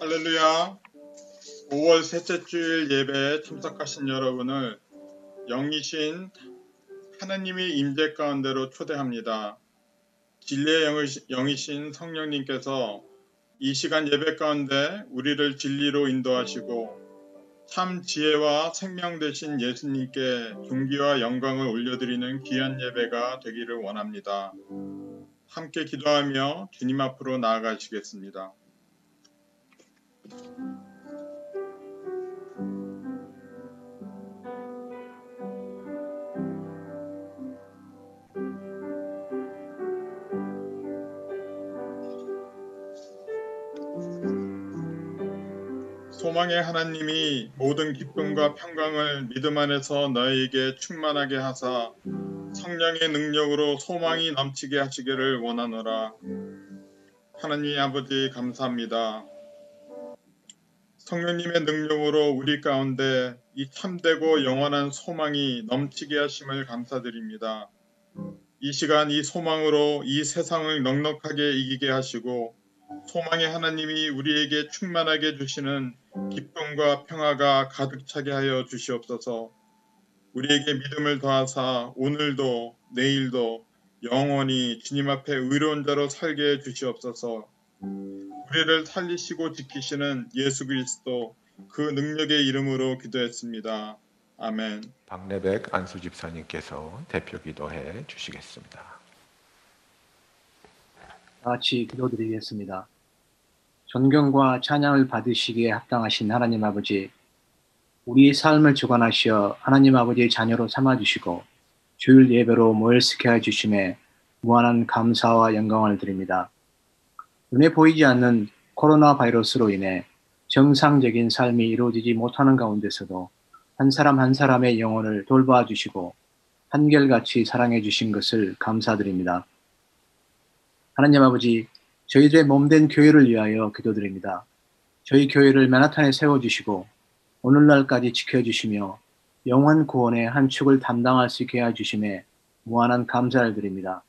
할렐루야. 5월 셋째 주일 예배에 참석하신 여러분을 영이신 하나님의 임재 가운데로 초대합니다. 진리의 영이신 성령님께서 이 시간 예배 가운데 우리를 진리로 인도하시고 참 지혜와 생명 되신 예수님께 존귀와 영광을 올려드리는 귀한 예배가 되기를 원합니다. 함께 기도하며 주님 앞으로 나아가시겠습니다. 소망의 하나님이 모든 기쁨과 평강을 믿음 안에서 너희에게 충만하게 하사 성령의 능력으로 소망이 넘치게 하시기를 원하노라. 하나님 아버지 감사합니다. 성령님의 능력으로 우리 가운데 이 참되고 영원한 소망이 넘치게 하심을 감사드립니다. 이 시간 이 소망으로 이 세상을 넉넉하게 이기게 하시고 소망의 하나님이 우리에게 충만하게 주시는 기쁨과 평화가 가득 차게 하여 주시옵소서. 우리에게 믿음을 더하사 오늘도 내일도 영원히 주님 앞에 의로운 자로 살게 해 주시옵소서. 우리를 살리시고 지키시는 예수 그리스도 그 능력의 이름으로 기도했습니다. 아멘. 박래백 안수 집사님께서 대표 기도해 주시겠습니다. 다 같이 기도드리겠습니다. 존경과 찬양을 받으시기에 합당하신 하나님 아버지, 우리의 삶을 주관하시어 하나님 아버지의 자녀로 삼아주시고 주일 예배로 모일시켜 해주심에 무한한 감사와 영광을 드립니다. 눈에 보이지 않는 코로나 바이러스로 인해 정상적인 삶이 이루어지지 못하는 가운데서도 한 사람 한 사람의 영혼을 돌봐 주시고 한결같이 사랑해 주신 것을 감사드립니다. 하나님 아버지, 저희들의 몸된 교회를 위하여 기도드립니다. 저희 교회를 맨하탄에 세워주시고 오늘날까지 지켜주시며 영원 구원의 한 축을 담당할 수 있게 해주심에 무한한 감사를 드립니다.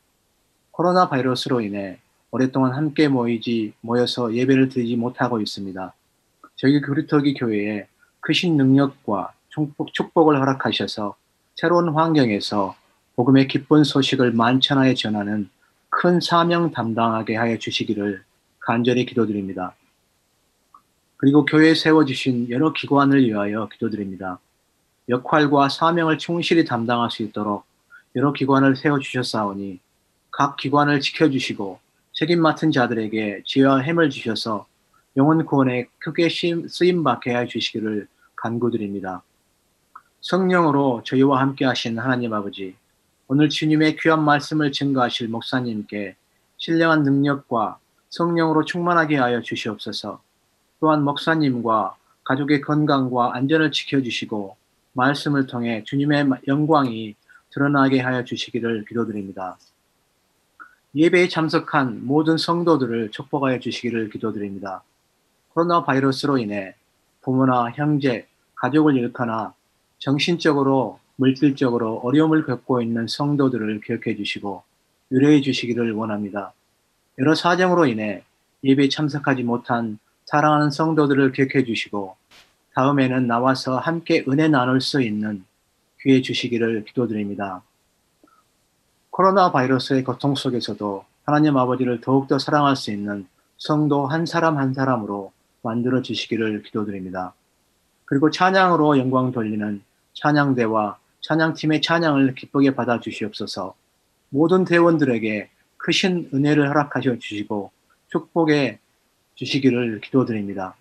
코로나 바이러스로 인해 오랫동안 함께 모이지 모여서 예배를 드리지 못하고 있습니다. 저희 그리터기 교회에 크신 능력과 축복, 축복을 허락하셔서 새로운 환경에서 복음의 기쁜 소식을 만천하에 전하는 큰 사명 담당하게 하여 주시기를 간절히 기도드립니다. 그리고 교회에 세워주신 여러 기관을 위하여 기도드립니다. 역할과 사명을 충실히 담당할 수 있도록 여러 기관을 세워주셨사오니 각 기관을 지켜주시고 책임 맡은 자들에게 지혜와 힘을 주셔서 영혼 구원에 크게 쓰임 받게 해 주시기를 간구드립니다. 성령으로 저희와 함께 하신 하나님 아버지, 오늘 주님의 귀한 말씀을 증거하실 목사님께 신령한 능력과 성령으로 충만하게 하여 주시옵소서. 또한 목사님과 가족의 건강과 안전을 지켜주시고 말씀을 통해 주님의 영광이 드러나게 하여 주시기를 기도드립니다. 예배에 참석한 모든 성도들을 축복하여 주시기를 기도드립니다. 코로나 바이러스로 인해 부모나 형제, 가족을 잃거나 정신적으로 물질적으로 어려움을 겪고 있는 성도들을 기억해 주시고 위로해 주시기를 원합니다. 여러 사정으로 인해 예배에 참석하지 못한 사랑하는 성도들을 기억해 주시고 다음에는 나와서 함께 은혜 나눌 수 있는 기회 주시기를 기도드립니다. 코로나 바이러스의 고통 속에서도 하나님 아버지를 더욱더 사랑할 수 있는 성도 한 사람 한 사람으로 만들어 주시기를 기도드립니다. 그리고 찬양으로 영광 돌리는 찬양대와 찬양팀의 찬양을 기쁘게 받아 주시옵소서. 모든 대원들에게 크신 은혜를 허락하셔 주시고 축복해 주시기를 기도드립니다.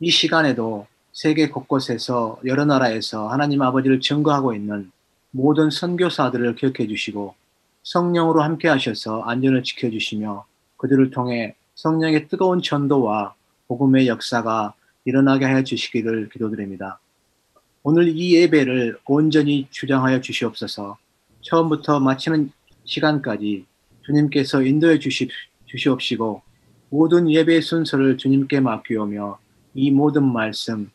이 시간에도 세계 곳곳에서 여러 나라에서 하나님 아버지를 증거하고 있는 모든 선교사들을 기억해 주시고 성령으로 함께 하셔서 안전을 지켜 주시며 그들을 통해 성령의 뜨거운 전도와 복음의 역사가 일어나게 하여 주시기를 기도드립니다. 오늘 이 예배를 온전히 주장하여 주시옵소서. 처음부터 마치는 시간까지 주님께서 인도해 주시, 주시옵시고 모든 예배 순서를 주님께 맡기오며 이 모든 말씀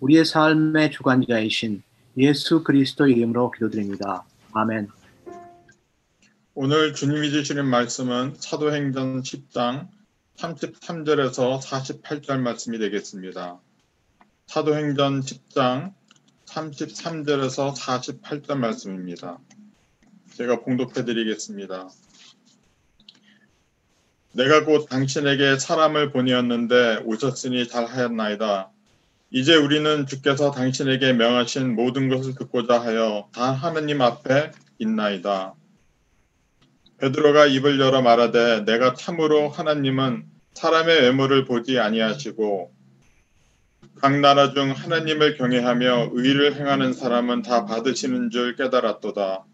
우리의 삶의 주관자이신 예수 그리스도 이름으로 기도드립니다. 아멘. 오늘 주님이 주시는 말씀은 사도행전 10장 33절에서 48절 말씀이 되겠습니다. 사도행전 10장 33절에서 48절 말씀입니다. 제가 봉독해 드리겠습니다. 내가 곧 당신에게 사람을 보내었는데 오셨으니 잘하였나이다. 이제 우리는 주께서 당신에게 명하신 모든 것을 듣고자 하여 다 하느님 앞에 있나이다. 베드로가 입을 열어 말하되 내가 참으로 하나님은 사람의 외모를 보지 아니하시고 각 나라 중 하나님을 경외하며 의를 행하는 사람은 다 받으시는 줄 깨달았도다.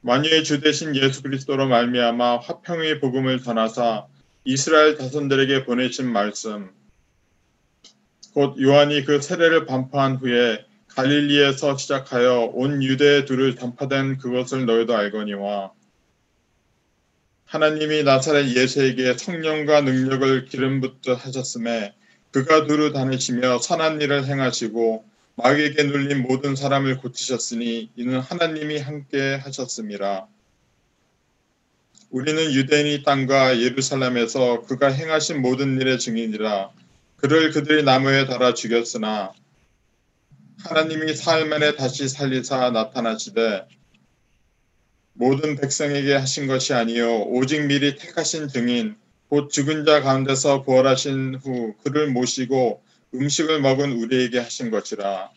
만유의 주 되신 예수 그리스도로 말미암아 화평의 복음을 전하사 이스라엘 자손들에게 보내신 말씀 곧 요한이 그 세례를 반포한 후에 갈릴리에서 시작하여 온 유대에 두루 전파된 그것을 너희도 알거니와 하나님이 나사렛 예수에게 성령과 능력을 기름 붓듯 하셨음에 그가 두루 다니시며 선한 일을 행하시고 마귀에게 눌린 모든 사람을 고치셨으니 이는 하나님이 함께 하셨음이라. 우리는 유대인이 땅과 예루살렘에서 그가 행하신 모든 일의 증인이라. 그를 그들이 나무에 달아 죽였으나 하나님이 사흘 만에 다시 살리사 나타나시되 모든 백성에게 하신 것이 아니요 오직 미리 택하신 증인 곧 죽은 자 가운데서 부활하신 후 그를 모시고 음식을 먹은 우리에게 하신 것이라.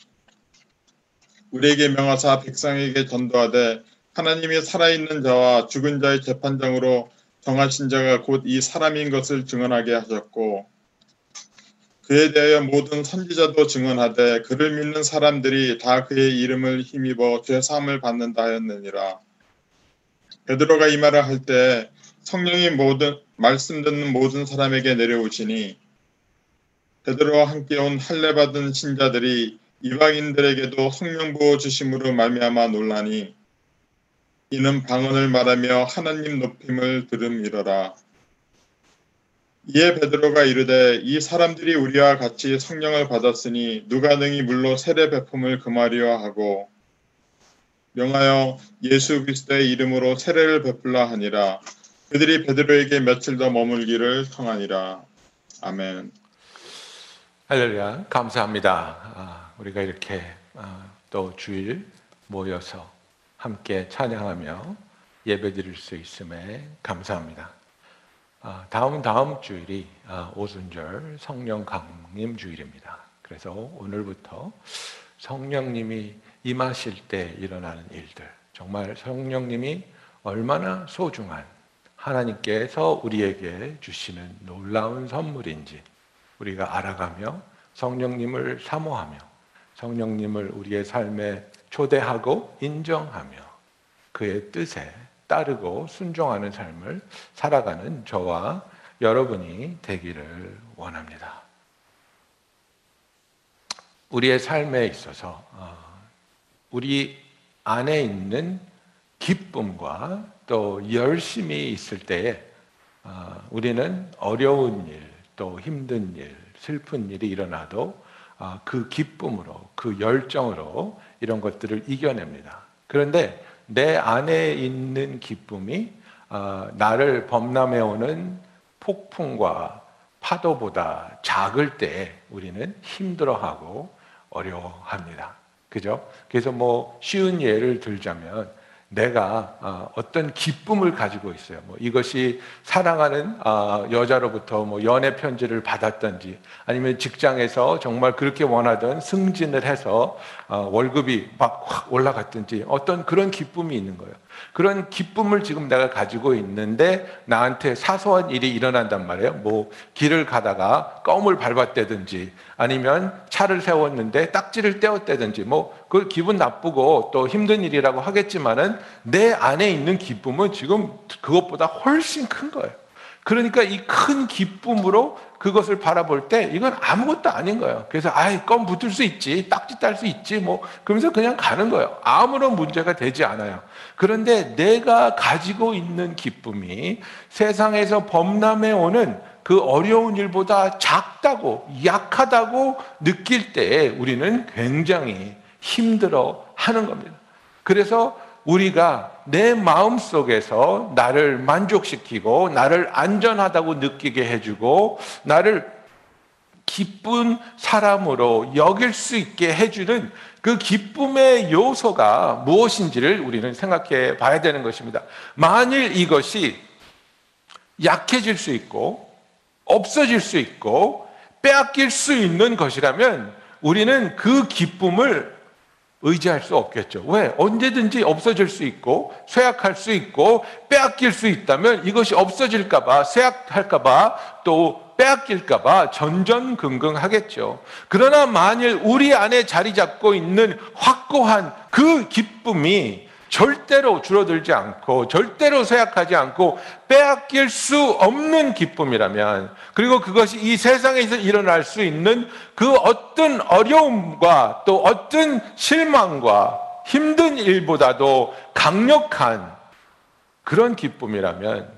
우리에게 명하사 백성에게 전도하되 하나님이 살아있는 자와 죽은 자의 재판장으로 정하신 자가 곧 이 사람인 것을 증언하게 하셨고 그에 대하여 모든 선지자도 증언하되 그를 믿는 사람들이 다 그의 이름을 힘입어 죄 사함을 받는다 하였느니라 베드로가 이 말을 할 때 성령이 모든 말씀 듣는 모든 사람에게 내려오시니 베드로와 함께 온 할례 받은 신자들이 이방인들에게도 성령 부어 주심으로 말미암아 놀라니 이는 방언을 말하며 하나님 높임을 들음이러라. 이에 베드로가 이르되 이 사람들이 우리와 같이 성령을 받았으니 누가 능히 물로 세례 베품을 금하리와 하고 명하여 예수 그리스도의 이름으로 세례를 베풀라 하니라. 그들이 베드로에게 며칠 더 머물기를 청하니라. 아멘. 할렐루야, 감사합니다. 아, 우리가 이렇게 아, 또 주일 모여서 함께 찬양하며 예배 드릴 수 있음에 감사합니다. 아, 다음 다음 주일이 아, 오순절 성령 강림 주일입니다. 그래서 오늘부터 성령님이 임하실 때 일어나는 일들, 정말 성령님이 얼마나 소중한 하나님께서 우리에게 주시는 놀라운 선물인지 우리가 알아가며 성령님을 사모하며 성령님을 우리의 삶에 초대하고 인정하며 그의 뜻에 따르고 순종하는 삶을 살아가는 저와 여러분이 되기를 원합니다. 우리의 삶에 있어서 어, 우리 안에 있는 기쁨과 또 열심이 있을 때에 어, 우리는 어려운 일, 또 힘든 일, 슬픈 일이 일어나도 어, 그 기쁨으로, 그 열정으로 이런 것들을 이겨냅니다. 그런데 내 안에 있는 기쁨이 어, 나를 범람해 오는 폭풍과 파도보다 작을 때 우리는 힘들어하고 어려워합니다. 그죠? 그래서 뭐 쉬운 예를 들자면 내가 어, 어떤 기쁨을 가지고 있어요. 뭐 이것이 사랑하는 어, 여자로부터 뭐 연애 편지를 받았던지 아니면 직장에서 정말 그렇게 원하던 승진을 해서 어, 월급이 막확 올라갔든지 어떤 그런 기쁨이 있는 거예요. 그런 기쁨을 지금 내가 가지고 있는데 나한테 사소한 일이 일어난단 말이에요. 뭐 길을 가다가 껌을 밟았다든지 아니면 차를 세웠는데 딱지를 떼었다든지 뭐 그 기분 나쁘고 또 힘든 일이라고 하겠지만은 내 안에 있는 기쁨은 지금 그것보다 훨씬 큰 거예요. 그러니까 이 큰 기쁨으로 그것을 바라볼 때 이건 아무것도 아닌 거예요. 그래서 아이 껌 붙을 수 있지, 딱지 딸 수 있지, 뭐 그러면서 그냥 가는 거예요. 아무런 문제가 되지 않아요. 그런데 내가 가지고 있는 기쁨이 세상에서 범람해 오는 그 어려운 일보다 작다고 약하다고 느낄 때 우리는 굉장히 힘들어 하는 겁니다. 그래서 우리가 내 마음 속에서 나를 만족시키고 나를 안전하다고 느끼게 해주고 나를 기쁜 사람으로 여길 수 있게 해주는 그 기쁨의 요소가 무엇인지를 우리는 생각해 봐야 되는 것입니다. 만일 이것이 약해질 수 있고 없어질 수 있고 빼앗길 수 있는 것이라면 우리는 그 기쁨을 의지할 수 없겠죠. 왜? 언제든지 없어질 수 있고 쇠약할 수 있고 빼앗길 수 있다면 이것이 없어질까봐 쇠약할까봐 또 빼앗길까봐 전전긍긍 하겠죠. 그러나 만일 우리 안에 자리 잡고 있는 확고한 그 기쁨이 절대로 줄어들지 않고 절대로 쇠약하지 않고 빼앗길 수 없는 기쁨이라면 그리고 그것이 이 세상에서 일어날 수 있는 그 어떤 어려움과 또 어떤 실망과 힘든 일보다도 강력한 그런 기쁨이라면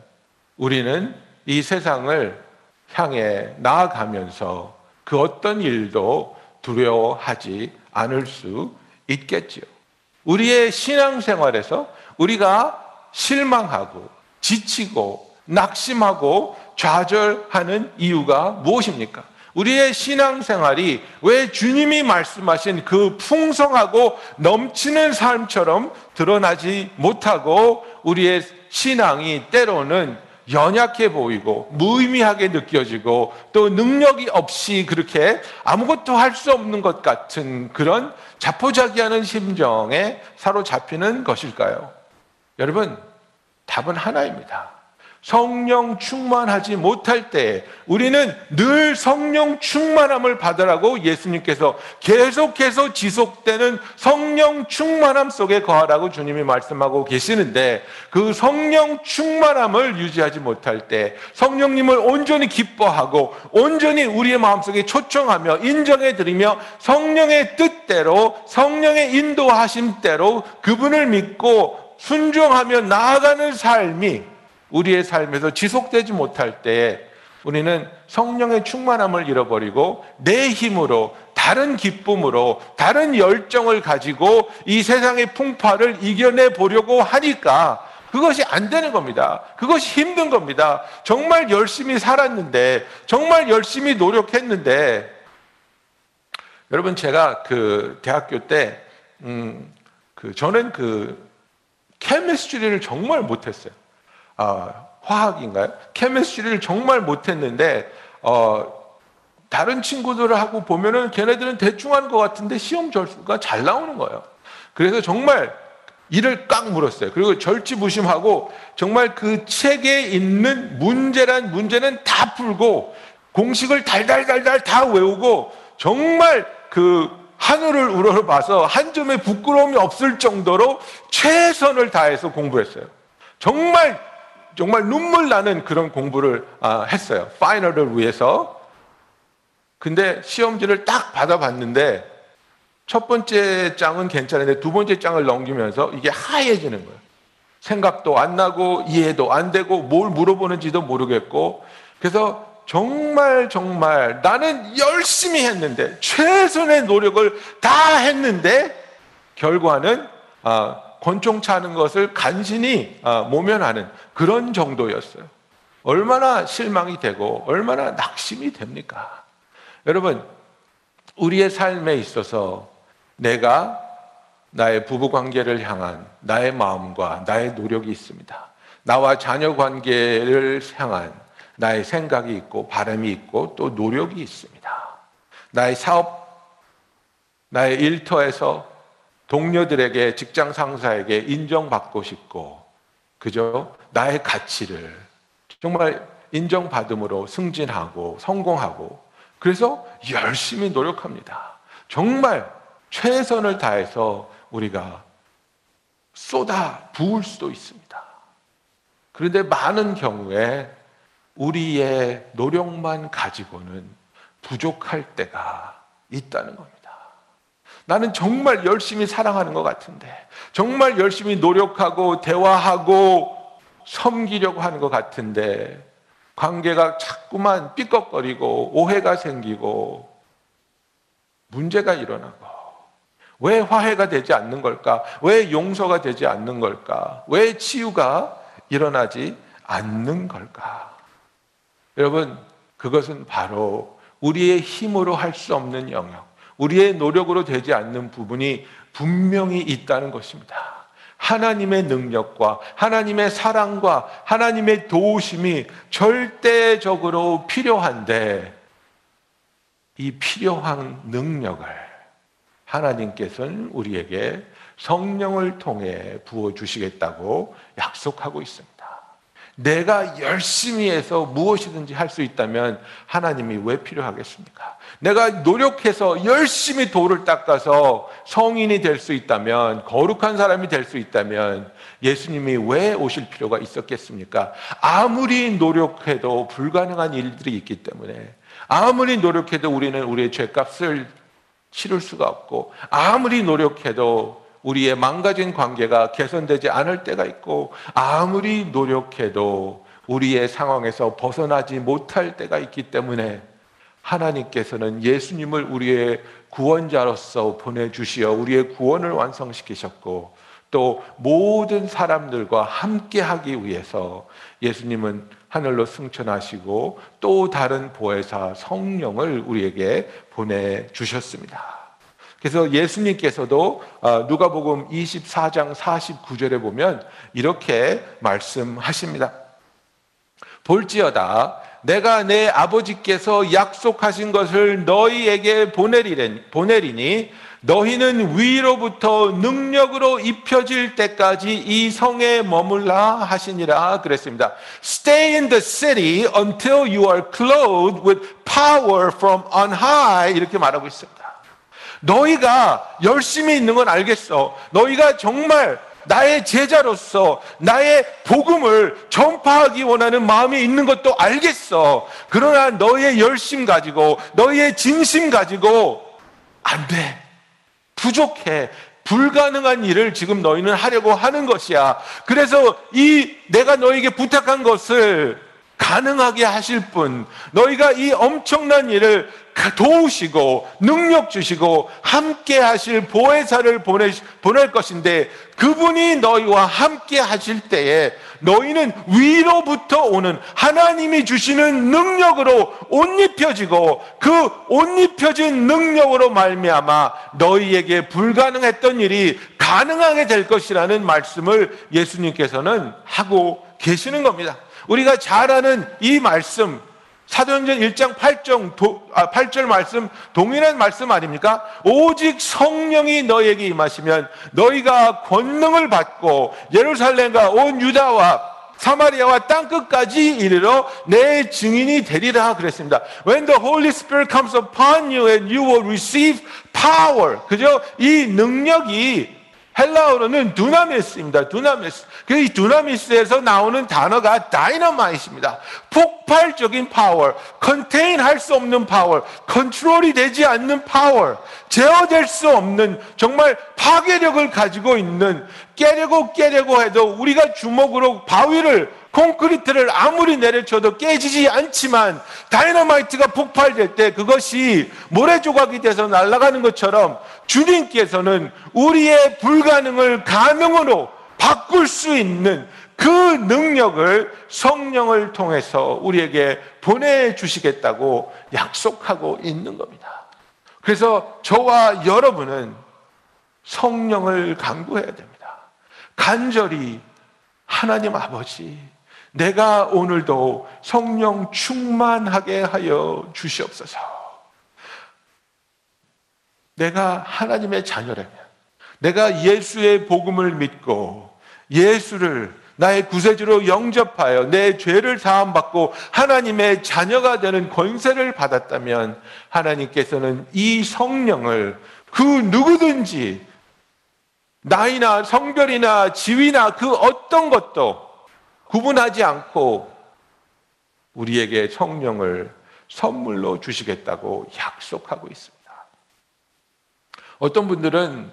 우리는 이 세상을 향해 나아가면서 그 어떤 일도 두려워하지 않을 수 있겠지요. 우리의 신앙생활에서 우리가 실망하고 지치고 낙심하고 좌절하는 이유가 무엇입니까? 우리의 신앙생활이 왜 주님이 말씀하신 그 풍성하고 넘치는 삶처럼 드러나지 못하고 우리의 신앙이 때로는 연약해 보이고 무의미하게 느껴지고 또 능력이 없이 그렇게 아무것도 할 수 없는 것 같은 그런 자포자기하는 심정에 사로잡히는 것일까요? 여러분, 답은 하나입니다. 성령 충만하지 못할 때 우리는 늘 성령 충만함을 받으라고 예수님께서 계속해서 지속되는 성령 충만함 속에 거하라고 주님이 말씀하고 계시는데 그 성령 충만함을 유지하지 못할 때 성령님을 온전히 기뻐하고 온전히 우리의 마음속에 초청하며 인정해 드리며 성령의 뜻대로 성령의 인도하심대로 그분을 믿고 순종하며 나아가는 삶이 우리의 삶에서 지속되지 못할 때 우리는 성령의 충만함을 잃어버리고 내 힘으로 다른 기쁨으로 다른 열정을 가지고 이 세상의 풍파를 이겨내 보려고 하니까 그것이 안 되는 겁니다. 그것이 힘든 겁니다. 정말 열심히 살았는데, 정말 열심히 노력했는데, 여러분 제가 그 대학교 때, 음, 그 저는 그 케미스트리를 정말 못했어요. 아, 화학인가요? 케미스트리를 정말 못했는데 어, 다른 친구들을 하고 보면은 걔네들은 대충 하는 것 같은데 시험 점수가 잘 나오는 거예요. 그래서 정말 이를 꽉 물었어요. 그리고 절치부심하고 정말 그 책에 있는 문제란 문제는 다 풀고 공식을 달달달달 다 외우고 정말 그 하늘을 우러러봐서 한 점의 부끄러움이 없을 정도로 최선을 다해서 공부했어요. 정말 정말 눈물 나는 그런 공부를 아, 했어요. 파이널을 위해서. 근데 시험지를 딱 받아봤는데 첫 번째 장은 괜찮은데 두 번째 장을 넘기면서 이게 하얘지는 거예요. 생각도 안 나고 이해도 안 되고 뭘 물어보는지도 모르겠고 그래서 정말 정말 나는 열심히 했는데 최선의 노력을 다 했는데 결과는 아, 권총 차는 것을 간신히 아, 모면하는 그런 정도였어요. 얼마나 실망이 되고 얼마나 낙심이 됩니까? 여러분, 우리의 삶에 있어서 내가 나의 부부 관계를 향한 나의 마음과 나의 노력이 있습니다. 나와 자녀 관계를 향한 나의 생각이 있고 바람이 있고 또 노력이 있습니다. 나의 사업, 나의 일터에서 동료들에게 직장 상사에게 인정받고 싶고 그저 나의 가치를 정말 인정받음으로 승진하고 성공하고 그래서 열심히 노력합니다. 정말 최선을 다해서 우리가 쏟아 부을 수도 있습니다. 그런데 많은 경우에 우리의 노력만 가지고는 부족할 때가 있다는 겁니다. 나는 정말 열심히 사랑하는 것 같은데, 정말 열심히 노력하고 대화하고 섬기려고 하는 것 같은데, 관계가 자꾸만 삐걱거리고 오해가 생기고 문제가 일어나고 왜 화해가 되지 않는 걸까? 왜 용서가 되지 않는 걸까? 왜 치유가 일어나지 않는 걸까? 여러분, 그것은 바로 우리의 힘으로 할 수 없는 영역, 우리의 노력으로 되지 않는 부분이 분명히 있다는 것입니다. 하나님의 능력과 하나님의 사랑과 하나님의 도우심이 절대적으로 필요한데 이 필요한 능력을 하나님께서는 우리에게 성령을 통해 부어 주시겠다고 약속하고 있습니다. 내가 열심히 해서 무엇이든지 할 수 있다면 하나님이 왜 필요하겠습니까? 내가 노력해서 열심히 돌을 닦아서 성인이 될 수 있다면, 거룩한 사람이 될 수 있다면, 예수님이 왜 오실 필요가 있었겠습니까? 아무리 노력해도 불가능한 일들이 있기 때문에, 아무리 노력해도 우리는 우리의 죄값을 치를 수가 없고, 아무리 노력해도 우리의 망가진 관계가 개선되지 않을 때가 있고 아무리 노력해도 우리의 상황에서 벗어나지 못할 때가 있기 때문에 하나님께서는 예수님을 우리의 구원자로서 보내주시어 우리의 구원을 완성시키셨고 또 모든 사람들과 함께 하기 위해서 예수님은 하늘로 승천하시고 또 다른 보혜사 성령을 우리에게 보내주셨습니다. 그래서 예수님께서도 아, 누가복음 24장 49절에 보면 이렇게 말씀하십니다. 볼지어다 내가 내 아버지께서 약속하신 것을 너희에게 보내리니 너희는 위로부터 능력으로 입혀질 때까지 이 성에 머물라 하시니라 그랬습니다. Stay in the city until you are clothed with power from on high 이렇게 말하고 있습니다. 너희가 열심히 있는 건 알겠어. 너희가 정말 나의 제자로서 나의 복음을 전파하기 원하는 마음이 있는 것도 알겠어. 그러나 너의 열심 가지고 너의 진심 가지고 안 돼. 부족해. 불가능한 일을 지금 너희는 하려고 하는 것이야. 그래서 이 내가 너에게 부탁한 것을 가능하게 하실 분, 너희가 이 엄청난 일을 도우시고 능력 주시고 함께 하실 보혜사를 보내, 보낼 것인데 그분이 너희와 함께 하실 때에 너희는 위로부터 오는 하나님이 주시는 능력으로 옷 입혀지고 그 옷 입혀진 능력으로 말미암아 너희에게 불가능했던 일이 가능하게 될 것이라는 말씀을 예수님께서는 하고 계시는 겁니다. 우리가 잘 아는 이 말씀, 사도행전 1장 8절, 도, 아, 8절 말씀, 동일한 말씀 아닙니까? 오직 성령이 너에게 임하시면 너희가 권능을 받고 예루살렘과 온 유다와 사마리아와 땅 끝까지 이르러 내 증인이 되리라 그랬습니다. When the Holy Spirit comes upon you and you will receive power. 그죠? 이 능력이 헬라어로는 두나미스입니다. 두나미스. 그이 두나미스에서 나오는 단어가 다이너마이트입니다. 폭발적인 파워, contain 할 수 없는 파워, 컨트롤이 되지 않는 파워, 제어될 수 없는 정말 파괴력을 가지고 있는 깨려고 깨려고 해도 우리가 주먹으로 바위를 콘크리트를 아무리 내려쳐도 깨지지 않지만 다이너마이트가 폭발될 때 그것이 모래 조각이 돼서 날아가는 것처럼 주님께서는 우리의 불가능을 가능으로 바꿀 수 있는 그 능력을 성령을 통해서 우리에게 보내주시겠다고 약속하고 있는 겁니다. 그래서 저와 여러분은 성령을 강구해야 됩니다. 간절히 하나님 아버지, 내가 오늘도 성령 충만하게 하여 주시옵소서. 내가 하나님의 자녀라면, 내가 예수의 복음을 믿고 예수를 나의 구세주로 영접하여 내 죄를 사함받고 하나님의 자녀가 되는 권세를 받았다면 하나님께서는 이 성령을 그 누구든지 나이나 성별이나 지위나 그 어떤 것도 구분하지 않고 우리에게 성령을 선물로 주시겠다고 약속하고 있습니다. 어떤 분들은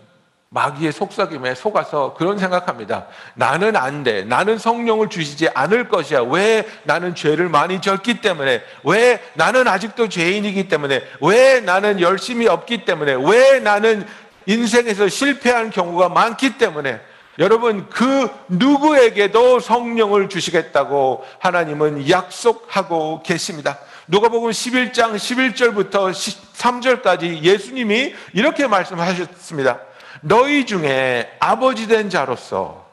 마귀의 속삭임에 속아서 그런 생각합니다. 나는 안 돼. 나는 성령을 주시지 않을 것이야. 왜 나는 죄를 많이 졌기 때문에? 왜 나는 아직도 죄인이기 때문에? 왜 나는 열심히 없기 때문에? 왜 나는 인생에서 실패한 경우가 많기 때문에 여러분 그 누구에게도 성령을 주시겠다고 하나님은 약속하고 계십니다. 누가복음 11장 11절부터 13절까지 예수님이 이렇게 말씀하셨습니다. 너희 중에 아버지 된 자로서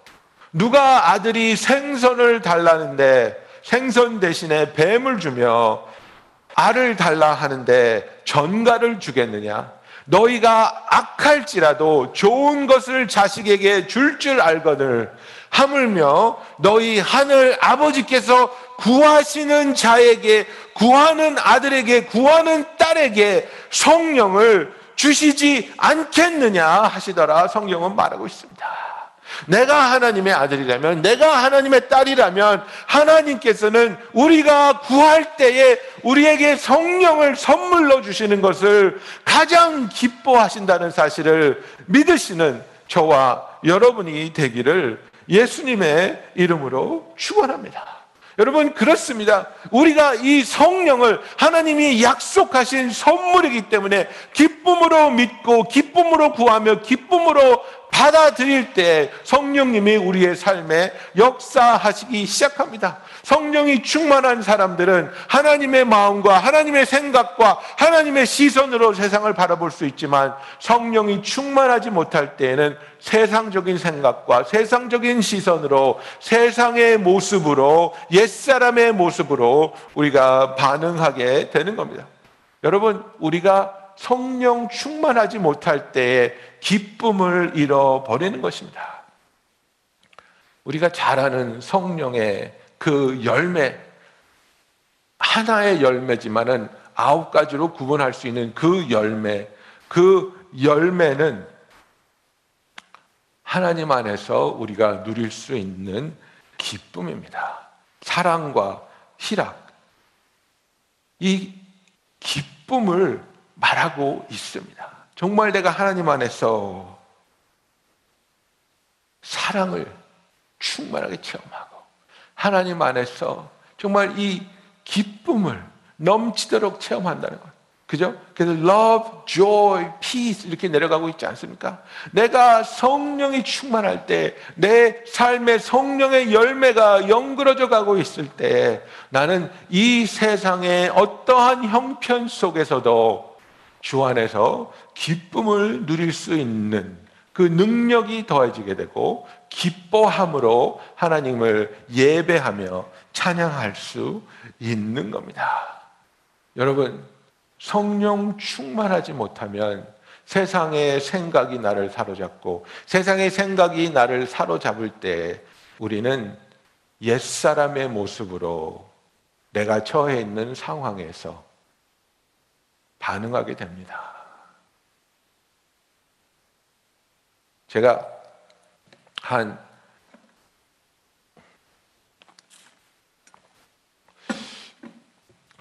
누가 아들이 생선을 달라는데 생선 대신에 뱀을 주며 알을 달라 하는데 전가를 주겠느냐? 너희가 악할지라도 좋은 것을 자식에게 줄 줄 알거늘 하물며 너희 하늘 아버지께서 구하시는 자에게 구하는 아들에게 구하는 딸에게 성령을 주시지 않겠느냐 하시더라 성경은 말하고 있습니다. 내가 하나님의 아들이라면, 내가 하나님의 딸이라면, 하나님께서는 우리가 구할 때에 우리에게 성령을 선물로 주시는 것을 가장 기뻐하신다는 사실을 믿으시는 저와 여러분이 되기를 예수님의 이름으로 축원합니다. 여러분 그렇습니다. 우리가 이 성령을 하나님이 약속하신 선물이기 때문에 기쁨으로 믿고 기쁨으로 구하며 기쁨으로 받아들일 때 성령님이 우리의 삶에 역사하시기 시작합니다. 성령이 충만한 사람들은 하나님의 마음과 하나님의 생각과 하나님의 시선으로 세상을 바라볼 수 있지만 성령이 충만하지 못할 때에는 세상적인 생각과 세상적인 시선으로 세상의 모습으로 옛사람의 모습으로 우리가 반응하게 되는 겁니다. 여러분, 우리가 성령 충만하지 못할 때에 기쁨을 잃어버리는 것입니다. 우리가 잘 아는 성령의 그 열매, 하나의 열매지만은 아홉 가지로 구분할 수 있는 그 열매, 그 열매는 하나님 안에서 우리가 누릴 수 있는 기쁨입니다. 사랑과 희락. 이 기쁨을 말하고 있습니다. 정말 내가 하나님 안에서 사랑을 충만하게 체험하고 하나님 안에서 정말 이 기쁨을 넘치도록 체험한다는 것. 그죠? 그래서 love, joy, peace 이렇게 내려가고 있지 않습니까? 내가 성령이 충만할 때, 내 삶의 성령의 열매가 연그러져 가고 있을 때, 나는 이 세상의 어떠한 형편 속에서도 주 안에서 기쁨을 누릴 수 있는 그 능력이 더해지게 되고, 기뻐함으로 하나님을 예배하며 찬양할 수 있는 겁니다. 여러분, 성령 충만하지 못하면 세상의 생각이 나를 사로잡고 세상의 생각이 나를 사로잡을 때 우리는 옛사람의 모습으로 내가 처해 있는 상황에서 반응하게 됩니다. 제가 한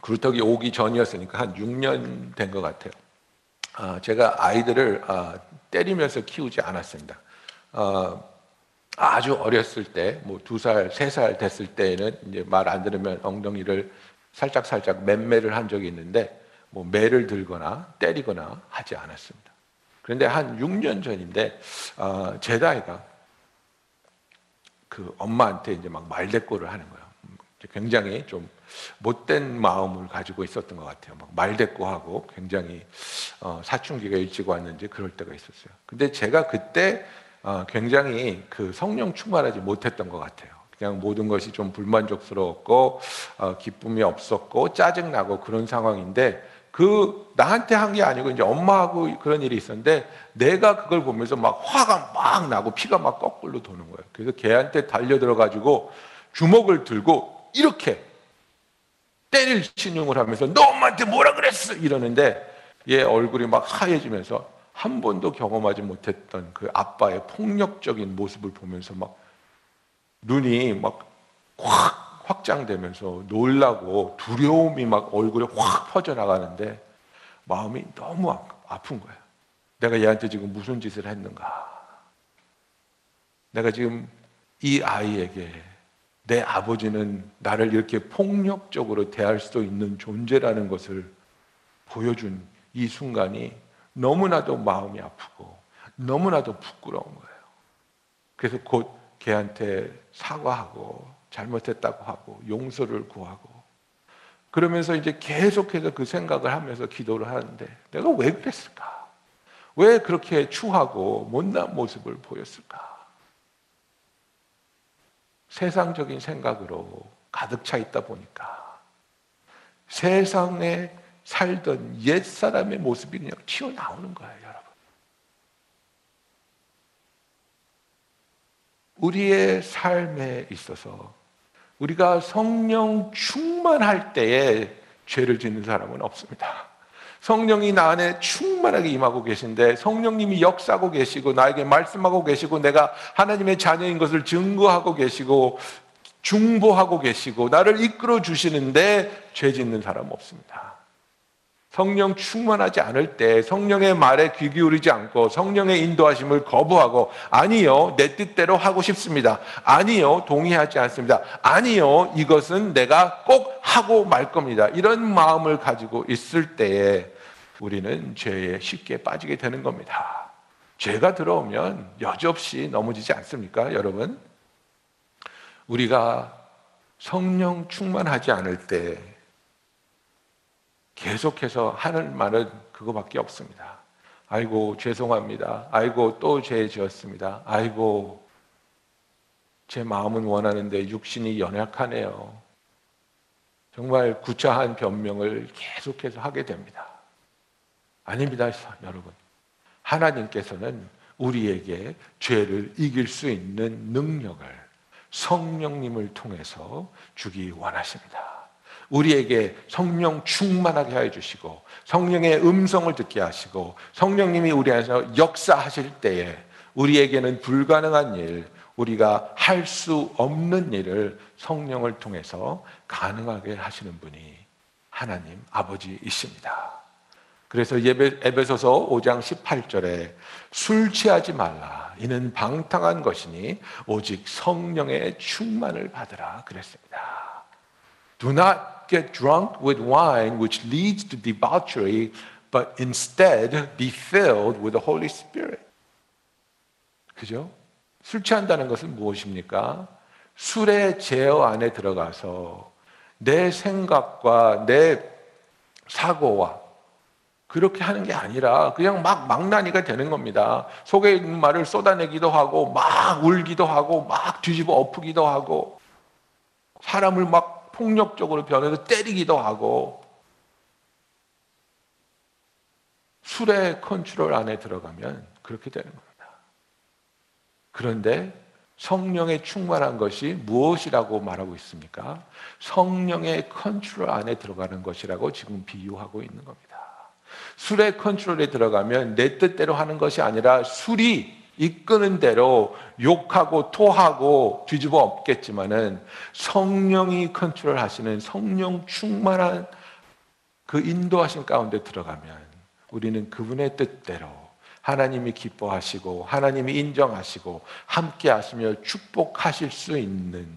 그루터기 오기 전이었으니까 한 6년 된 것 같아요. 아, 제가 아이들을 아, 때리면서 키우지 않았습니다. 아, 아주 어렸을 때, 뭐 두 살, 세 살 됐을 때에는 이제 말 안 들으면 엉덩이를 살짝 살짝 맴매를 한 적이 있는데, 뭐 매를 들거나 때리거나 하지 않았습니다. 그런데 한 6년 전인데, 아, 제 나이가 그 엄마한테 이제 막 말대꾸를 하는 거예요. 굉장히 좀 못된 마음을 가지고 있었던 것 같아요. 막 말대꾸하고 굉장히 어, 사춘기가 일찍 왔는지 그럴 때가 있었어요. 근데 제가 그때 어, 굉장히 그 성령 충만하지 못했던 것 같아요. 그냥 모든 것이 좀 불만족스러웠고 어, 기쁨이 없었고 짜증 나고 그런 상황인데 그 나한테 한 게 아니고 이제 엄마하고 그런 일이 있었는데 내가 그걸 보면서 막 화가 막 나고 피가 막 거꾸로 도는 거예요. 그래서 걔한테 달려들어 가지고 주먹을 들고 이렇게 때릴 신용을 하면서 너 엄마한테 뭐라 그랬어 이러는데 얘 얼굴이 막 하얘지면서 한 번도 경험하지 못했던 그 아빠의 폭력적인 모습을 보면서 막 눈이 막 확 확장되면서 놀라고 두려움이 막 얼굴에 확 퍼져나가는데 마음이 너무 아픈 거예요. 내가 얘한테 지금 무슨 짓을 했는가? 내가 지금 이 아이에게 내 아버지는 나를 이렇게 폭력적으로 대할 수도 있는 존재라는 것을 보여준 이 순간이 너무나도 마음이 아프고 너무나도 부끄러운 거예요. 그래서 곧 걔한테 사과하고 잘못했다고 하고 용서를 구하고 그러면서 이제 계속해서 그 생각을 하면서 기도를 하는데 내가 왜 그랬을까? 왜 그렇게 추하고 못난 모습을 보였을까? 세상적인 생각으로 가득 차 있다 보니까 세상에 살던 옛 사람의 모습이 그냥 튀어나오는 거예요, 여러분. 우리의 삶에 있어서 우리가 성령 충만할 때에 죄를 짓는 사람은 없습니다. 성령이 나 안에 충만하게 임하고 계신데 성령님이 역사하고 계시고 나에게 말씀하고 계시고 내가 하나님의 자녀인 것을 증거하고 계시고 중보하고 계시고 나를 이끌어 주시는데 죄 짓는 사람 없습니다. 성령 충만하지 않을 때 성령의 말에 귀 기울이지 않고 성령의 인도하심을 거부하고 아니요 내 뜻대로 하고 싶습니다. 아니요 동의하지 않습니다. 아니요 이것은 내가 꼭 하고 말 겁니다. 이런 마음을 가지고 있을 때에 우리는 죄에 쉽게 빠지게 되는 겁니다. 죄가 들어오면 여지없이 넘어지지 않습니까, 여러분? 우리가 성령 충만하지 않을 때 계속해서 하는 말은 그거밖에 없습니다. 아이고, 죄송합니다. 아이고, 또 죄 지었습니다. 아이고, 제 마음은 원하는데 육신이 연약하네요. 정말 구차한 변명을 계속해서 하게 됩니다. 아닙니다, 여러분. 하나님께서는 우리에게 죄를 이길 수 있는 능력을 성령님을 통해서 주기 원하십니다. 우리에게 성령 충만하게 해 주시고 성령의 음성을 듣게 하시고 성령님이 우리 안에서 역사하실 때에 우리에게는 불가능한 일, 우리가 할 수 없는 일을 성령을 통해서 가능하게 하시는 분이 하나님 아버지이십니다. 그래서 에베소서 5장 18절에 술 취하지 말라. 이는 방탕한 것이니 오직 성령의 충만을 받으라 그랬습니다. Do not get drunk with wine which leads to debauchery, but instead be filled with the Holy Spirit. 그죠? 술 취한다는 것은 무엇입니까? 술의 제어 안에 들어가서 내 생각과 내 사고와 그렇게 하는 게 아니라 그냥 막 망나니가 되는 겁니다. 속에 있는 말을 쏟아내기도 하고 막 울기도 하고 막 뒤집어 엎기도 하고 사람을 막 폭력적으로 변해서 때리기도 하고 술의 컨트롤 안에 들어가면 그렇게 되는 겁니다. 그런데 성령의 충만한 것이 무엇이라고 말하고 있습니까? 성령의 컨트롤 안에 들어가는 것이라고 지금 비유하고 있는 겁니다. 술의 컨트롤에 들어가면 내 뜻대로 하는 것이 아니라 술이 이끄는 대로 욕하고 토하고 뒤집어 엎겠지만은 성령이 컨트롤 하시는 성령 충만한 그 인도하신 가운데 들어가면 우리는 그분의 뜻대로 하나님이 기뻐하시고 하나님이 인정하시고 함께 하시며 축복하실 수 있는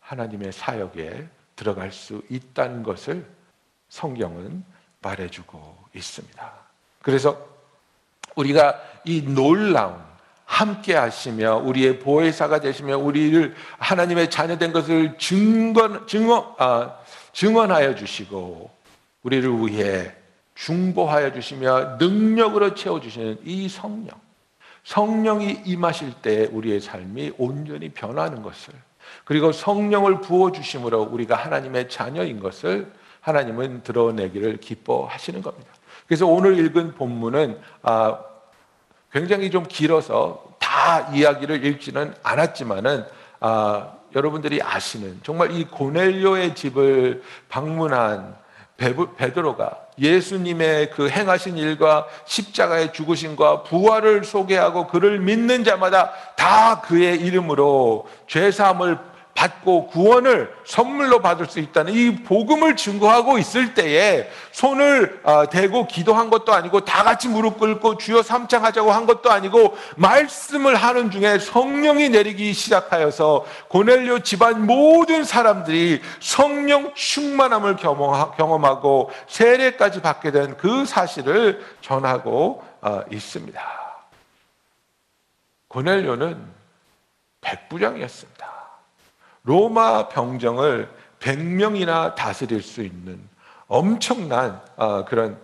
하나님의 사역에 들어갈 수 있다는 것을 성경은 말해주고 있습니다. 그래서 우리가 이 놀라운 함께 하시며 우리의 보혜사가 되시며 우리를 하나님의 자녀된 것을 증거, 증언, 아, 증언하여 주시고 우리를 위해 중보하여 주시며 능력으로 채워 주시는 이 성령. 성령이 임하실 때 우리의 삶이 온전히 변하는 것을 그리고 성령을 부어 주심으로 우리가 하나님의 자녀인 것을 하나님은 드러내기를 기뻐하시는 겁니다. 그래서 오늘 읽은 본문은 아, 굉장히 좀 길어서 다 이야기를 읽지는 않았지만은 아, 여러분들이 아시는 정말 이 고넬료의 집을 방문한 베드로가 예수님의 그 행하신 일과 십자가의 죽으심과 부활을 소개하고 그를 믿는 자마다 다 그의 이름으로 죄 사함을 받고 구원을 선물로 받을 수 있다는 이 복음을 증거하고 있을 때에 손을 어, 대고 기도한 것도 아니고 다 같이 무릎 꿇고 주여 삼창하자고 한 것도 아니고 말씀을 하는 중에 성령이 내리기 시작하여서 고넬료 집안 모든 사람들이 성령 충만함을 경험하- 경험하고 세례까지 받게 된 그 사실을 전하고 어, 있습니다. 고넬료는 백부장이었습니다. 로마 병정을 100명이나 다스릴 수 있는 엄청난 어, 그런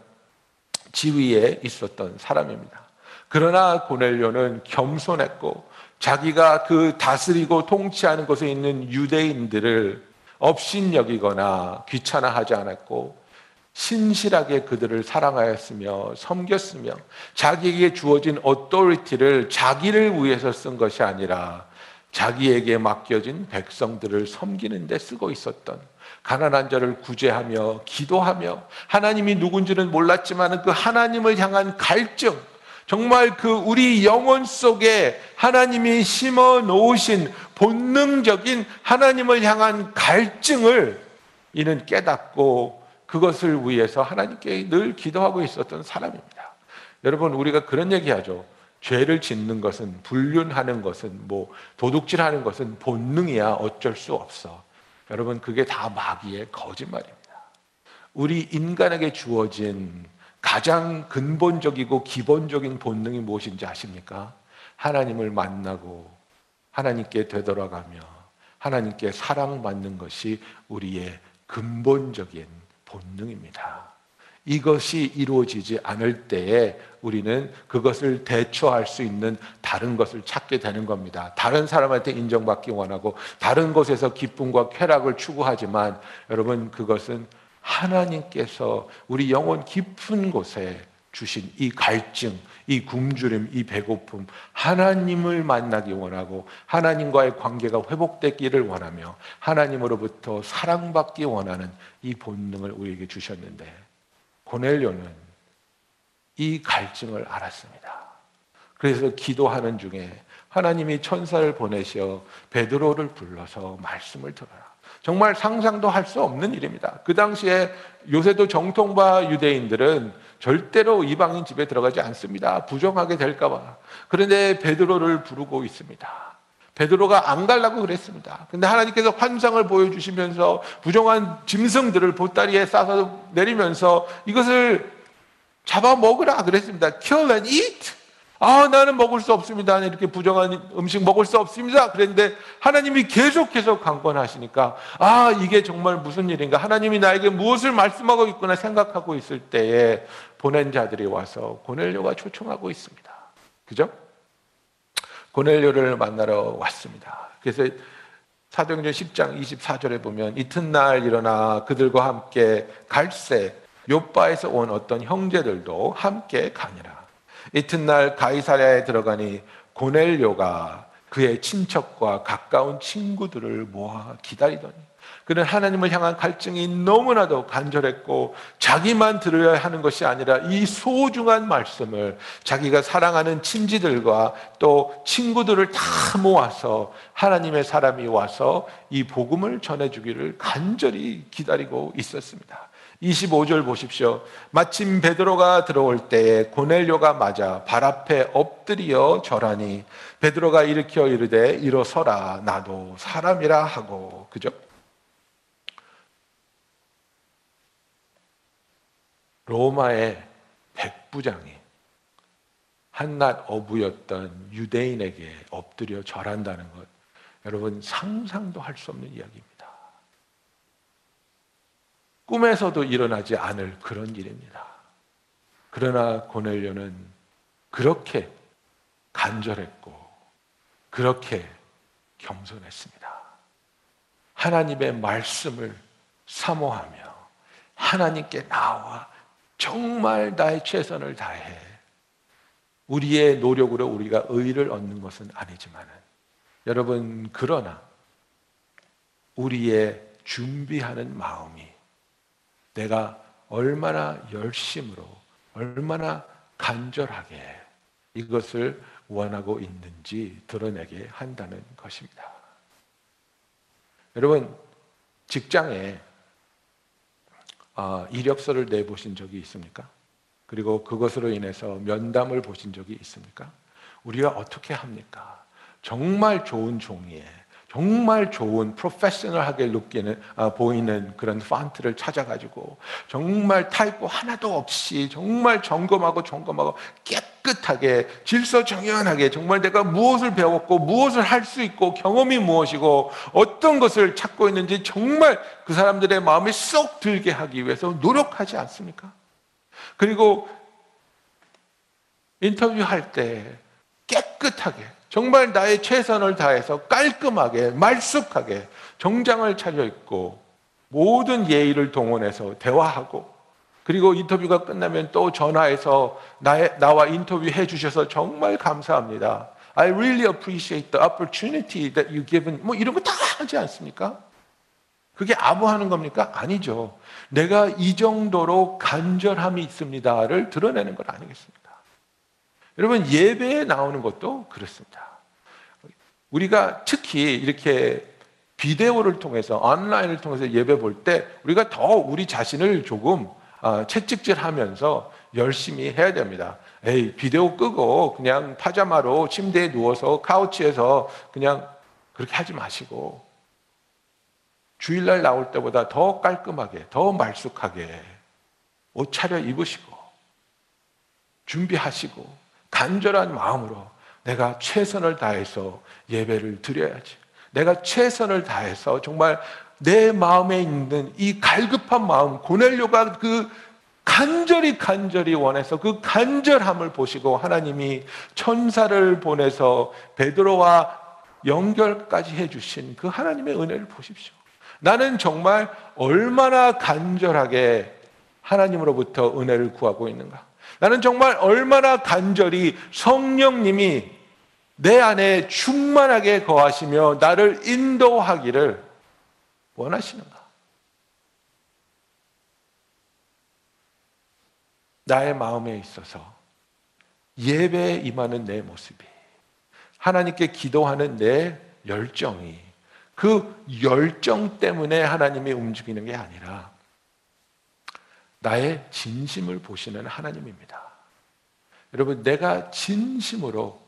지위에 있었던 사람입니다. 그러나 고넬료는 겸손했고 자기가 그 다스리고 통치하는 곳에 있는 유대인들을 업신여기거나 귀찮아하지 않았고 신실하게 그들을 사랑하였으며 섬겼으며 자기에게 주어진 어토리티를 자기를 위해서 쓴 것이 아니라 자기에게 맡겨진 백성들을 섬기는 데 쓰고 있었던 가난한 자를 구제하며 기도하며 하나님이 누군지는 몰랐지만 그 하나님을 향한 갈증 정말 그 우리 영혼 속에 하나님이 심어 놓으신 본능적인 하나님을 향한 갈증을 이는 깨닫고 그것을 위해서 하나님께 늘 기도하고 있었던 사람입니다. 여러분 우리가 그런 얘기하죠. 죄를 짓는 것은 불륜하는 것은 뭐 도둑질하는 것은 본능이야 어쩔 수 없어. 여러분 그게 다 마귀의 거짓말입니다. 우리 인간에게 주어진 가장 근본적이고 기본적인 본능이 무엇인지 아십니까? 하나님을 만나고 하나님께 되돌아가며 하나님께 사랑받는 것이 우리의 근본적인 본능입니다. 이것이 이루어지지 않을 때에 우리는 그것을 대처할 수 있는 다른 것을 찾게 되는 겁니다. 다른 사람한테 인정받기 원하고 다른 곳에서 기쁨과 쾌락을 추구하지만 여러분 그것은 하나님께서 우리 영혼 깊은 곳에 주신 이 갈증, 이 굶주림, 이 배고픔, 하나님을 만나기 원하고 하나님과의 관계가 회복되기를 원하며 하나님으로부터 사랑받기 원하는 이 본능을 우리에게 주셨는데 고넬료는 이 갈증을 알았습니다. 그래서 기도하는 중에 하나님이 천사를 보내셔 베드로를 불러서 말씀을 들어라. 정말 상상도 할 수 없는 일입니다. 그 당시에 요새도 정통파 유대인들은 절대로 이방인 집에 들어가지 않습니다. 부정하게 될까봐. 그런데 베드로를 부르고 있습니다. 베드로가 안 가려고 그랬습니다. 근데 하나님께서 환상을 보여주시면서 부정한 짐승들을 보따리에 싸서 내리면서 이것을 잡아 먹으라 그랬습니다. Kill and eat. 아, 나는 먹을 수 없습니다. 이렇게 부정한 음식 먹을 수 없습니다. 그랬는데 하나님이 계속해서 강권하시니까 아, 이게 정말 무슨 일인가. 하나님이 나에게 무엇을 말씀하고 있구나 생각하고 있을 때에 보낸 자들이 와서 고넬료가 초청하고 있습니다. 그죠? 고넬료를 만나러 왔습니다. 그래서 사도행전 10장 24절에 보면 이튿날 일어나 그들과 함께 갈색 요바에서 온 어떤 형제들도 함께 가니라. 이튿날 가이사랴에 들어가니 고넬료가 그의 친척과 가까운 친구들을 모아 기다리더니 그는 하나님을 향한 갈증이 너무나도 간절했고 자기만 들어야 하는 것이 아니라 이 소중한 말씀을 자기가 사랑하는 친지들과 또 친구들을 다 모아서 하나님의 사람이 와서 이 복음을 전해주기를 간절히 기다리고 있었습니다. 25절 보십시오. 마침 베드로가 들어올 때에 고넬료가 맞아 발 앞에 엎드려 절하니 베드로가 일으켜 이르되 일어서라 나도 사람이라 하고 그죠? 로마의 백부장이 한낱 어부였던 유대인에게 엎드려 절한다는 것 여러분 상상도 할 수 없는 이야기입니다. 꿈에서도 일어나지 않을 그런 일입니다. 그러나 고넬료는 그렇게 간절했고 그렇게 겸손했습니다. 하나님의 말씀을 사모하며 하나님께 나와 정말 나의 최선을 다해 우리의 노력으로 우리가 의를 얻는 것은 아니지만 여러분 그러나 우리의 준비하는 마음이 내가 얼마나 열심으로 얼마나 간절하게 이것을 원하고 있는지 드러내게 한다는 것입니다. 여러분 직장에 아, 이력서를 내보신 적이 있습니까? 그리고 그것으로 인해서 면담을 보신 적이 있습니까? 우리가 어떻게 합니까? 정말 좋은 종이에 정말 좋은 프로페셔널하게 느끼는 아, 보이는 그런 펀트를 찾아가지고 정말 타이포 하나도 없이 정말 점검하고 점검하고 깨끗하게 질서정연하게 정말 내가 무엇을 배웠고 무엇을 할 수 있고 경험이 무엇이고 어떤 것을 찾고 있는지 정말 그 사람들의 마음에 쏙 들게 하기 위해서 노력하지 않습니까? 그리고 인터뷰할 때 깨끗하게 정말 나의 최선을 다해서 깔끔하게 말쑥하게 정장을 차려 입고 모든 예의를 동원해서 대화하고 그리고 인터뷰가 끝나면 또 전화해서 나의, 나와 인터뷰해 주셔서 정말 감사합니다. I really appreciate the opportunity that you given. 뭐 이런 거 다 하지 않습니까? 그게 아부하는 겁니까? 아니죠. 내가 이 정도로 간절함이 있습니다를 드러내는 것 아니겠습니까? 여러분 예배에 나오는 것도 그렇습니다. 우리가 특히 이렇게 비데오를 통해서 온라인을 통해서 예배 볼 때 우리가 더 우리 자신을 조금 어, 채찍질하면서 열심히 해야 됩니다. 에이 비데오 끄고 그냥 파자마로 침대에 누워서 카우치에서 그냥 그렇게 하지 마시고 주일날 나올 때보다 더 깔끔하게 더 말쑥하게 옷 차려 입으시고 준비하시고 간절한 마음으로 내가 최선을 다해서 예배를 드려야지. 내가 최선을 다해서 정말 내 마음에 있는 이 갈급한 마음, 고넬료가 그 간절히 간절히 원해서 그 간절함을 보시고 하나님이 천사를 보내서 베드로와 연결까지 해주신 그 하나님의 은혜를 보십시오. 나는 정말 얼마나 간절하게 하나님으로부터 은혜를 구하고 있는가. 나는 정말 얼마나 간절히 성령님이 내 안에 충만하게 거하시며 나를 인도하기를 원하시는가? 나의 마음에 있어서 예배에 임하는 내 모습이 하나님께 기도하는 내 열정이 그 열정 때문에 하나님이 움직이는 게 아니라 나의 진심을 보시는 하나님입니다. 여러분, 내가 진심으로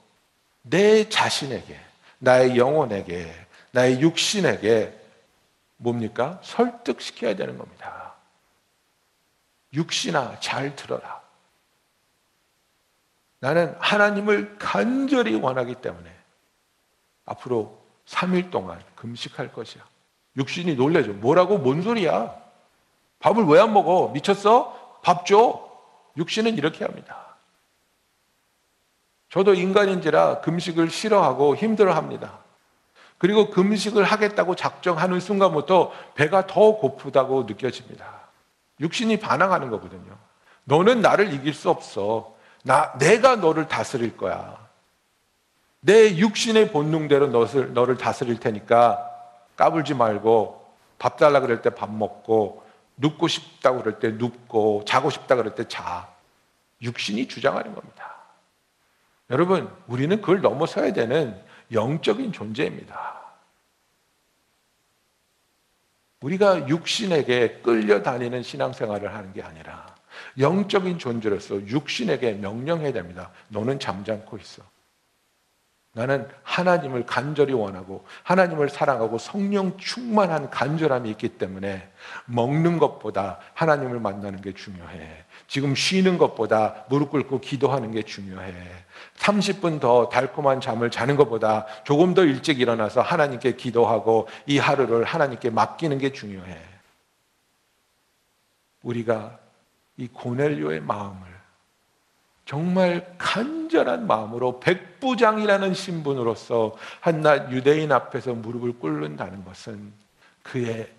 내 자신에게, 나의 영혼에게, 나의 육신에게 뭡니까? 설득시켜야 되는 겁니다. 육신아, 잘 들어라. 나는 하나님을 간절히 원하기 때문에 앞으로 3일 동안 금식할 것이야. 육신이 놀래죠. 뭐라고? 뭔 소리야? 밥을 왜 안 먹어? 미쳤어? 밥 줘. 육신은 이렇게 합니다. 저도 인간인지라 금식을 싫어하고 힘들어 합니다. 그리고 금식을 하겠다고 작정하는 순간부터 배가 더 고프다고 느껴집니다. 육신이 반항하는 거거든요. 너는 나를 이길 수 없어. 나, 내가 너를 다스릴 거야. 내 육신의 본능대로 너를, 너를 다스릴 테니까 까불지 말고 밥 달라 그럴 때 밥 먹고 눕고 싶다고 그럴 때 눕고 자고 싶다 그럴 때 자. 육신이 주장하는 겁니다. 여러분, 우리는 그걸 넘어서야 되는 영적인 존재입니다. 우리가 육신에게 끌려다니는 신앙생활을 하는 게 아니라 영적인 존재로서 육신에게 명령해야 됩니다. 너는 잠잠고 있어. 나는 하나님을 간절히 원하고 하나님을 사랑하고 성령 충만한 간절함이 있기 때문에 먹는 것보다 하나님을 만나는 게 중요해. 지금 쉬는 것보다 무릎 꿇고 기도하는 게 중요해. 30분 더 달콤한 잠을 자는 것보다 조금 더 일찍 일어나서 하나님께 기도하고 이 하루를 하나님께 맡기는 게 중요해. 우리가 이 고넬료의 마음을 정말 간절한 마음으로 백부장이라는 신분으로서 한낱 유대인 앞에서 무릎을 꿇는다는 것은 그의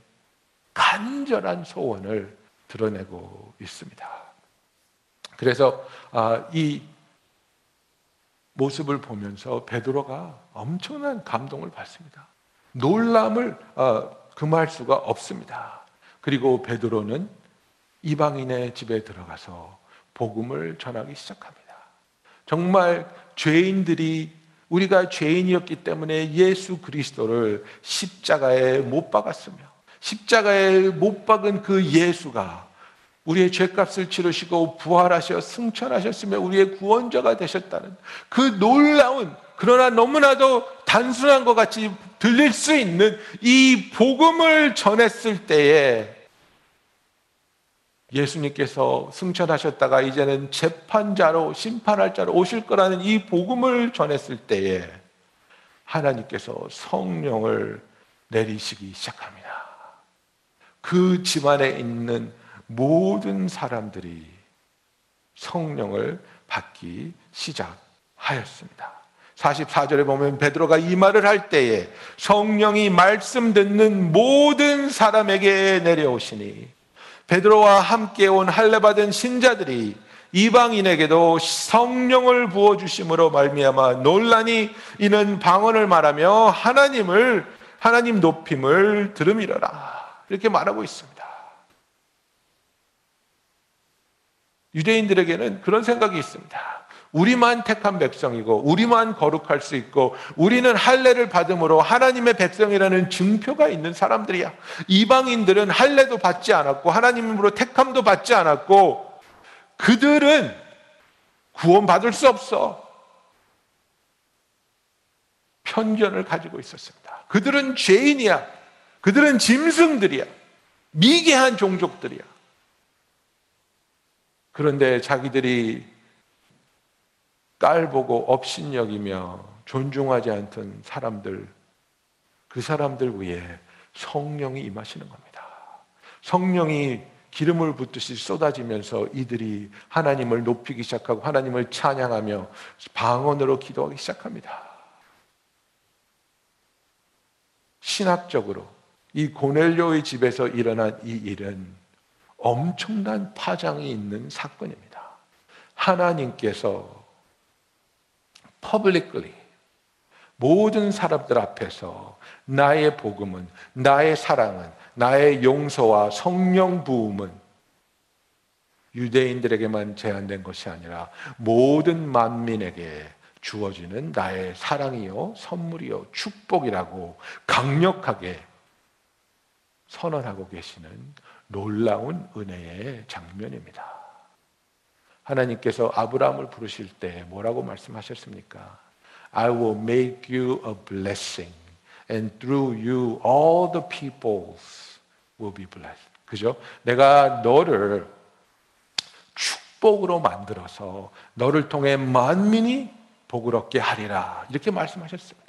간절한 소원을 드러내고 있습니다. 그래서 아, 이 모습을 보면서 베드로가 엄청난 감동을 받습니다. 놀람을 아, 금할 수가 없습니다. 그리고 베드로는 이방인의 집에 들어가서 복음을 전하기 시작합니다. 정말 죄인들이 우리가 죄인이었기 때문에 예수 그리스도를 십자가에 못 박았으며 십자가에 못 박은 그 예수가 우리의 죄값을 치르시고 부활하셔 승천하셨으며 우리의 구원자가 되셨다는 그 놀라운 그러나 너무나도 단순한 것 같이 들릴 수 있는 이 복음을 전했을 때에 예수님께서 승천하셨다가 이제는 재판자로 심판할 자로 오실 거라는 이 복음을 전했을 때에 하나님께서 성령을 내리시기 시작합니다. 그 집안에 있는 모든 사람들이 성령을 받기 시작하였습니다. 44절에 보면 베드로가 이 말을 할 때에 성령이 말씀 듣는 모든 사람에게 내려오시니 베드로와 함께 온 할례 받은 신자들이 이방인에게도 성령을 부어 주심으로 말미암아 논란이 이는 방언을 말하며 하나님을 하나님 높임을 들음이러라 이렇게 말하고 있습니다. 유대인들에게는 그런 생각이 있습니다. 우리만 택한 백성이고 우리만 거룩할 수 있고 우리는 할례를 받음으로 하나님의 백성이라는 증표가 있는 사람들이야. 이방인들은 할례도 받지 않았고 하나님으로 택함도 받지 않았고 그들은 구원받을 수 없어. 편견을 가지고 있었습니다. 그들은 죄인이야. 그들은 짐승들이야. 미개한 종족들이야. 그런데 자기들이 깔보고 업신여기며 존중하지 않던 사람들, 그 사람들 위에 성령이 임하시는 겁니다. 성령이 기름을 붓듯이 쏟아지면서 이들이 하나님을 높이기 시작하고 하나님을 찬양하며 방언으로 기도하기 시작합니다. 신학적으로 이 고넬료의 집에서 일어난 이 일은 엄청난 파장이 있는 사건입니다. 하나님께서 publicly 모든 사람들 앞에서 나의 복음은 나의 사랑은 나의 용서와 성령 부음은 유대인들에게만 제한된 것이 아니라 모든 만민에게 주어지는 나의 사랑이요 선물이요 축복이라고 강력하게 선언하고 계시는 놀라운 은혜의 장면입니다. 하나님께서 아브라함을 부르실 때 뭐라고 말씀하셨습니까? I will make you a blessing and through you all the peoples will be blessed. 그죠? 내가 너를 축복으로 만들어서 너를 통해 만민이 복을 얻게 하리라. 이렇게 말씀하셨습니다.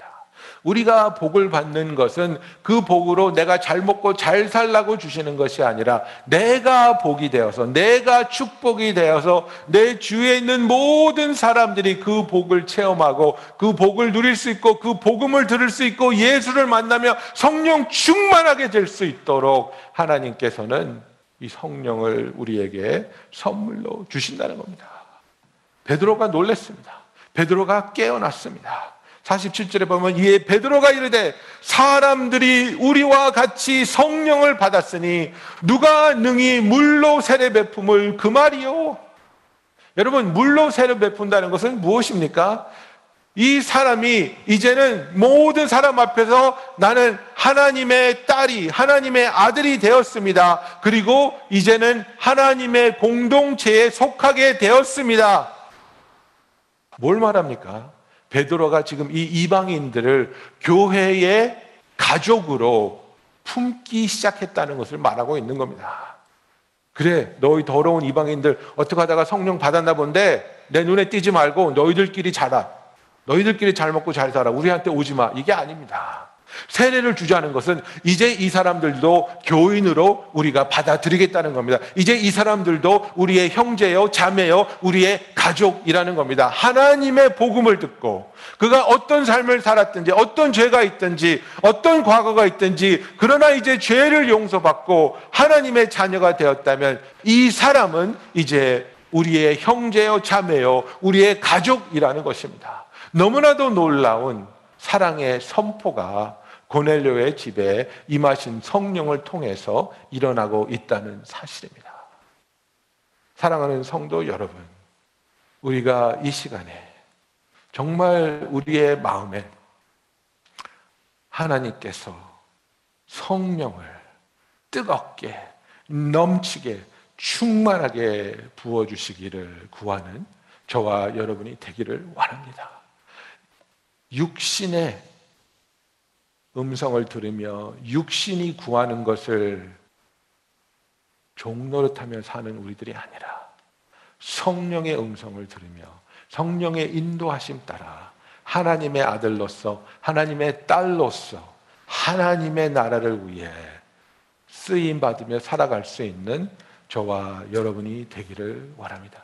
우리가 복을 받는 것은 그 복으로 내가 잘 먹고 잘 살라고 주시는 것이 아니라 내가 복이 되어서 내가 축복이 되어서 내 주위에 있는 모든 사람들이 그 복을 체험하고 그 복을 누릴 수 있고 그 복음을 들을 수 있고 예수를 만나며 성령 충만하게 될 수 있도록 하나님께서는 이 성령을 우리에게 선물로 주신다는 겁니다. 베드로가 놀랬습니다. 베드로가 깨어났습니다. 47절에 보면 이에 베드로가 이르되 사람들이 우리와 같이 성령을 받았으니 누가 능히 물로 세례 베품을 그 말이요. 여러분 물로 세례 베푼다는 것은 무엇입니까? 이 사람이 이제는 모든 사람 앞에서 나는 하나님의 딸이 하나님의 아들이 되었습니다. 그리고 이제는 하나님의 공동체에 속하게 되었습니다. 뭘 말합니까? 베드로가 지금 이 이방인들을 교회의 가족으로 품기 시작했다는 것을 말하고 있는 겁니다. 그래, 너희 더러운 이방인들 어떻게 하다가 성령 받았나 본데 내 눈에 띄지 말고 너희들끼리 자라. 너희들끼리 잘 먹고 잘 살아. 우리한테 오지 마. 이게 아닙니다. 세례를 주자는 것은 이제 이 사람들도 교인으로 우리가 받아들이겠다는 겁니다. 이제 이 사람들도 우리의 형제요, 자매요, 우리의 가족이라는 겁니다. 하나님의 복음을 듣고 그가 어떤 삶을 살았든지 어떤 죄가 있든지 어떤 과거가 있든지 그러나 이제 죄를 용서받고 하나님의 자녀가 되었다면 이 사람은 이제 우리의 형제요, 자매요, 우리의 가족이라는 것입니다. 너무나도 놀라운 사랑의 선포가 고넬료의 집에 임하신 성령을 통해서 일어나고 있다는 사실입니다. 사랑하는 성도 여러분, 우리가 이 시간에 정말 우리의 마음에 하나님께서 성령을 뜨겁게 넘치게 충만하게 부어주시기를 구하는 저와 여러분이 되기를 원합니다. 육신의 음성을 들으며 육신이 구하는 것을 종노릇하며 사는 우리들이 아니라 성령의 음성을 들으며 성령의 인도하심 따라 하나님의 아들로서 하나님의 딸로서 하나님의 나라를 위해 쓰임 받으며 살아갈 수 있는 저와 여러분이 되기를 원합니다.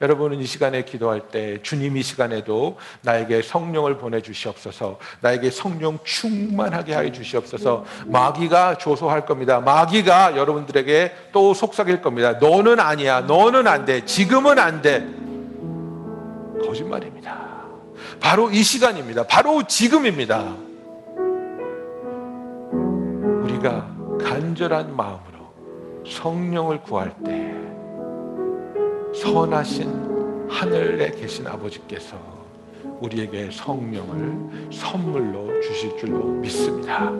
여러분은 이 시간에 기도할 때 주님 이 시간에도 나에게 성령을 보내 주시옵소서. 나에게 성령 충만하게 하여 주시옵소서. 마귀가 조소할 겁니다. 마귀가 여러분들에게 또 속삭일 겁니다. 너는 아니야. 너는 안 돼. 지금은 안 돼. 거짓말입니다. 바로 이 시간입니다. 바로 지금입니다. 우리가 간절한 마음으로 성령을 구할 때 선하신 하늘에 계신 아버지께서 우리에게 성령을 선물로 주실 줄로 믿습니다.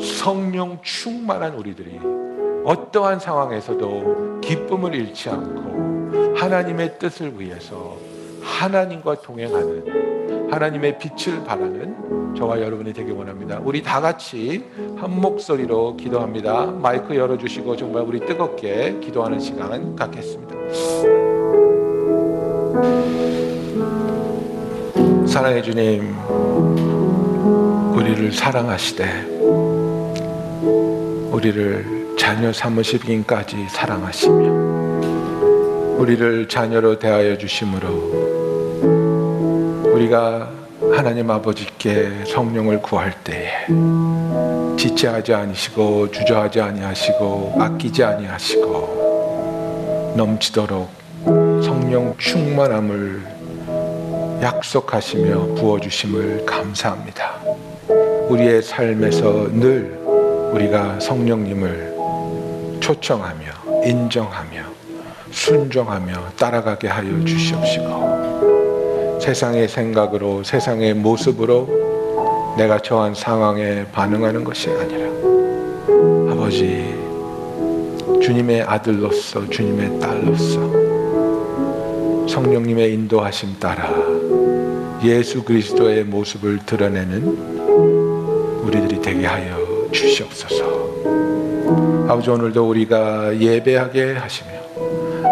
성령 충만한 우리들이 어떠한 상황에서도 기쁨을 잃지 않고 하나님의 뜻을 위해서 하나님과 동행하는 하나님의 빛을 바라는 저와 여러분이 되길 원합니다. 우리 다 같이 한 목소리로 기도합니다. 마이크 열어주시고 정말 우리 뜨겁게 기도하는 시간 갖겠습니다. 사랑해 주님, 우리를 사랑하시되 우리를 자녀 삼으시기까지 사랑하시며 우리를 자녀로 대하여 주심으로 우리가 하나님 아버지께 성령을 구할 때에 지체하지 아니시고 주저하지 아니하시고 아끼지 아니하시고 넘치도록 성령 충만함을 약속하시며 부어주심을 감사합니다. 우리의 삶에서 늘 우리가 성령님을 초청하며 인정하며 순종하며 따라가게 하여 주시옵시고 세상의 생각으로 세상의 모습으로 내가 처한 상황에 반응하는 것이 아니라 아버지 주님의 아들로서 주님의 딸로서 성령님의 인도하심 따라 예수 그리스도의 모습을 드러내는 우리들이 되게 하여 주시옵소서. 아버지 오늘도 우리가 예배하게 하시며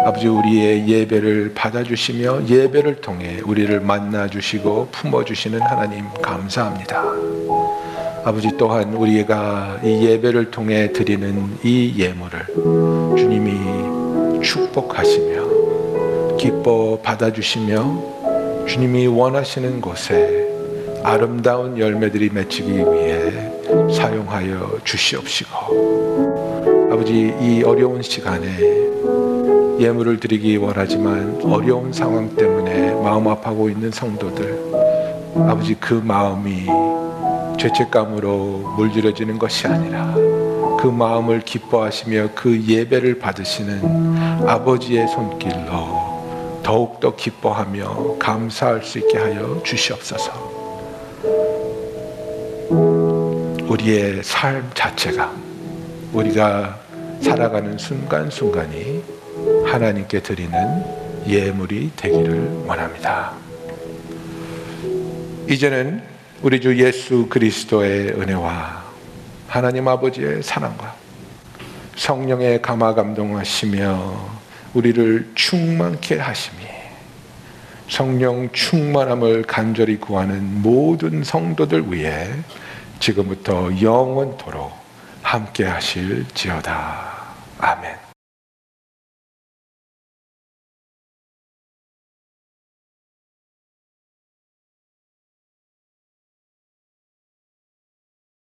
아버지 우리의 예배를 받아주시며 예배를 통해 우리를 만나주시고 품어주시는 하나님 감사합니다. 아버지 또한 우리가 이 예배를 통해 드리는 이 예물을 주님이 축복하시며 기뻐 받아주시며 주님이 원하시는 곳에 아름다운 열매들이 맺히기 위해 사용하여 주시옵시고 아버지 이 어려운 시간에 예물을 드리기 원하지만 어려운 상황 때문에 마음 아파하고 있는 성도들 아버지 그 마음이 죄책감으로 물들여지는 것이 아니라 그 마음을 기뻐하시며 그 예배를 받으시는 아버지의 손길로 더욱더 기뻐하며 감사할 수 있게 하여 주시옵소서. 우리의 삶 자체가 우리가 살아가는 순간순간이 하나님께 드리는 예물이 되기를 원합니다. 이제는 우리 주 예수 그리스도의 은혜와 하나님 아버지의 사랑과 성령의 감화 감동하시며 우리를 충만케 하심이 성령 충만함을 간절히 구하는 모든 성도들 위해 지금부터 영원토록 함께 하실지어다. 아멘.